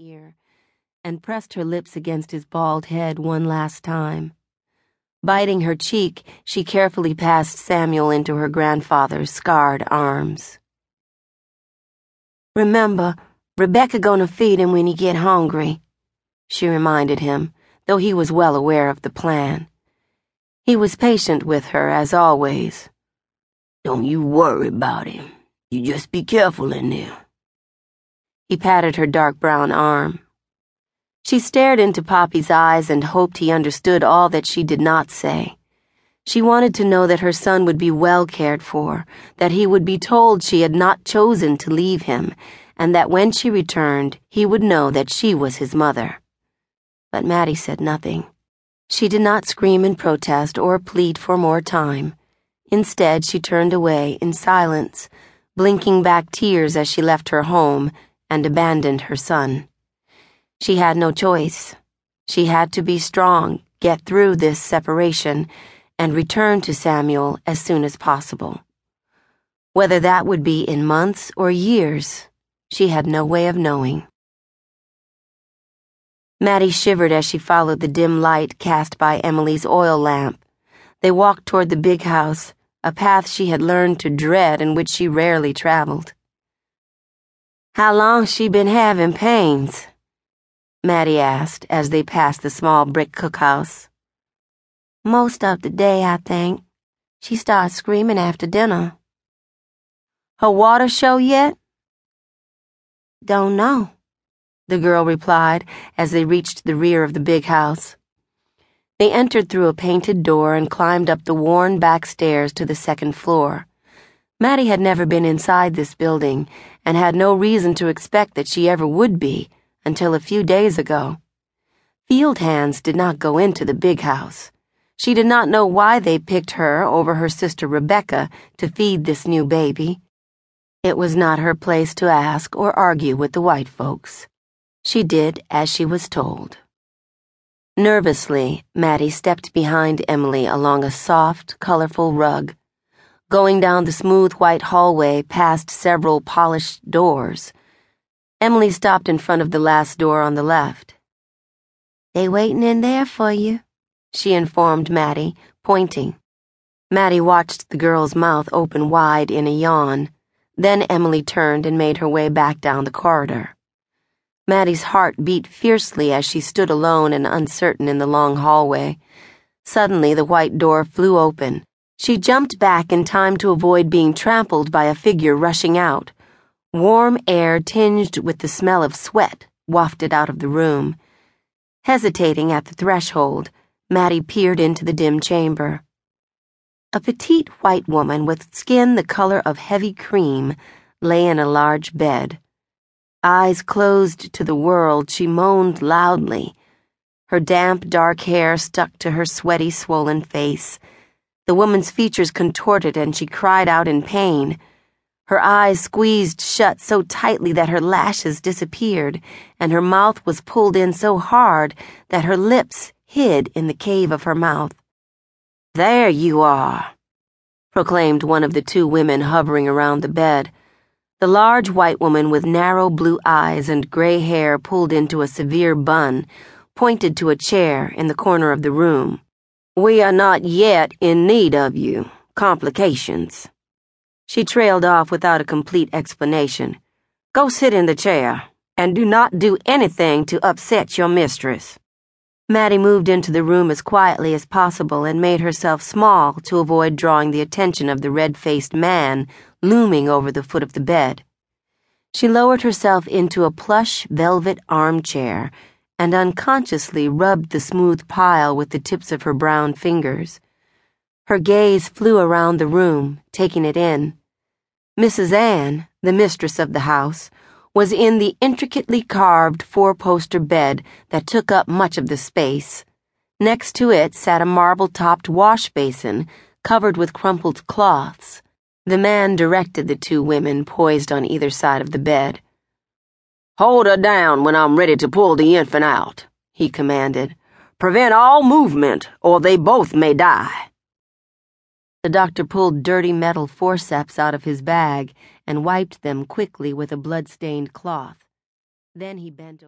ear and pressed her lips against his bald head one last time. Biting her cheek, she carefully passed Samuel into her grandfather's scarred arms. Remember, Rebecca gonna feed him when he get hungry, she reminded him, though he was well aware of the plan. He was patient with her, as always. Don't you worry about him. You just be careful in there. He patted her dark brown arm. She stared into Poppy's eyes and hoped he understood all that she did not say. She wanted to know that her son would be well cared for, that he would be told she had not chosen to leave him, and that when she returned, he would know that she was his mother. But Mattie said nothing. She did not scream in protest or plead for more time. Instead, she turned away in silence, blinking back tears as she left her home and abandoned her son. She had no choice. She had to be strong, get through this separation, and return to Samuel as soon as possible. Whether that would be in months or years, she had no way of knowing. Mattie shivered as she followed the dim light cast by Emily's oil lamp. They walked toward the big house, a path she had learned to dread and which she rarely traveled. How long she been having pains? Mattie asked as they passed the small brick cookhouse. Most of the day, I think. She starts screaming after dinner. Her water show yet? Don't know, the girl replied as they reached the rear of the big house. They entered through a painted door and climbed up the worn back stairs to the second floor. Mattie had never been inside this building and had no reason to expect that she ever would be until a few days ago. Field hands did not go into the big house. She did not know why they picked her over her sister Rebecca to feed this new baby. It was not her place to ask or argue with the white folks. She did as she was told. Nervously, Mattie stepped behind Emily along a soft, colorful rug, going down the smooth white hallway past several polished doors. Emily stopped in front of the last door on the left. They waiting in there for you, she informed Mattie, pointing. Mattie watched the girl's mouth open wide in a yawn. Then Emily turned and made her way back down the corridor. Mattie's heart beat fiercely as she stood alone and uncertain in the long hallway. Suddenly, the white door flew open. She jumped back in time to avoid being trampled by a figure rushing out. Warm air tinged with the smell of sweat wafted out of the room. Hesitating at the threshold, Mattie peered into the dim chamber. A petite white woman with skin the color of heavy cream lay in a large bed. Eyes closed to the world, she moaned loudly. Her damp, dark hair stuck to her sweaty, swollen face. The woman's features contorted and she cried out in pain. Her eyes squeezed shut so tightly that her lashes disappeared, and her mouth was pulled in so hard that her lips hid in the cave of her mouth. There you are, proclaimed one of the two women hovering around the bed. The large white woman with narrow blue eyes and gray hair pulled into a severe bun pointed to a chair in the corner of the room. We are not yet in need of you. Complications. She trailed off without a complete explanation. Go sit in the chair, and do not do anything to upset your mistress. Mattie moved into the room as quietly as possible and made herself small to avoid drawing the attention of the red faced man looming over the foot of the bed. She lowered herself into a plush velvet armchair and unconsciously rubbed the smooth pile with the tips of her brown fingers. Her gaze flew around the room, taking it in. Mrs. Ann, the mistress of the house, was in the intricately carved four poster bed that took up much of the space. Next to it sat a marble topped wash basin covered with crumpled cloths. The man directed the two women poised on either side of the bed. Hold her down when I'm ready to pull the infant out, he commanded. Prevent all movement, or they both may die. The doctor pulled dirty metal forceps out of his bag and wiped them quickly with a blood-stained cloth. Then he bent over.